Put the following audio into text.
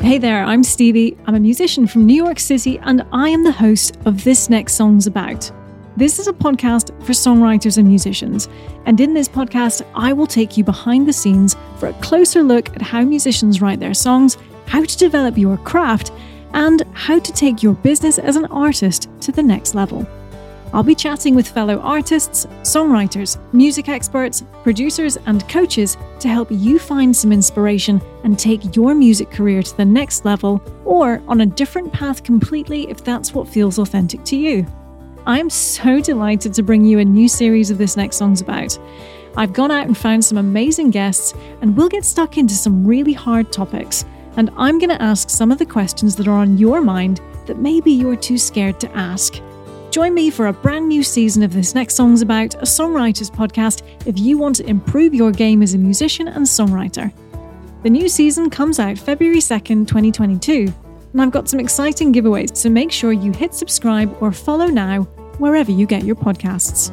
Hey there, I'm Stevie. I'm a musician from New York City, and I am the host of This Next Song's About. This is a podcast for songwriters and musicians, and in this podcast, I will take you behind the scenes for a closer look at how musicians write their songs, how to develop your craft, and how to take your business as an artist to the next level. I'll be chatting with fellow artists, songwriters, music experts, producers, and coaches to help you find some inspiration and take your music career to the next level or on a different path completely if that's what feels authentic to you. I'm so delighted to bring you a new series of This Next Song's About. I've gone out and found some amazing guests, and we'll get stuck into some really hard topics. And I'm going to ask some of the questions that are on your mind that maybe you're too scared to ask. Join me for a brand new season of This Next Song's About, a songwriter's podcast, if you want to improve your game as a musician and songwriter. The new season comes out February 2nd, 2022, and I've got some exciting giveaways, so make sure you hit subscribe or follow now wherever you get your podcasts.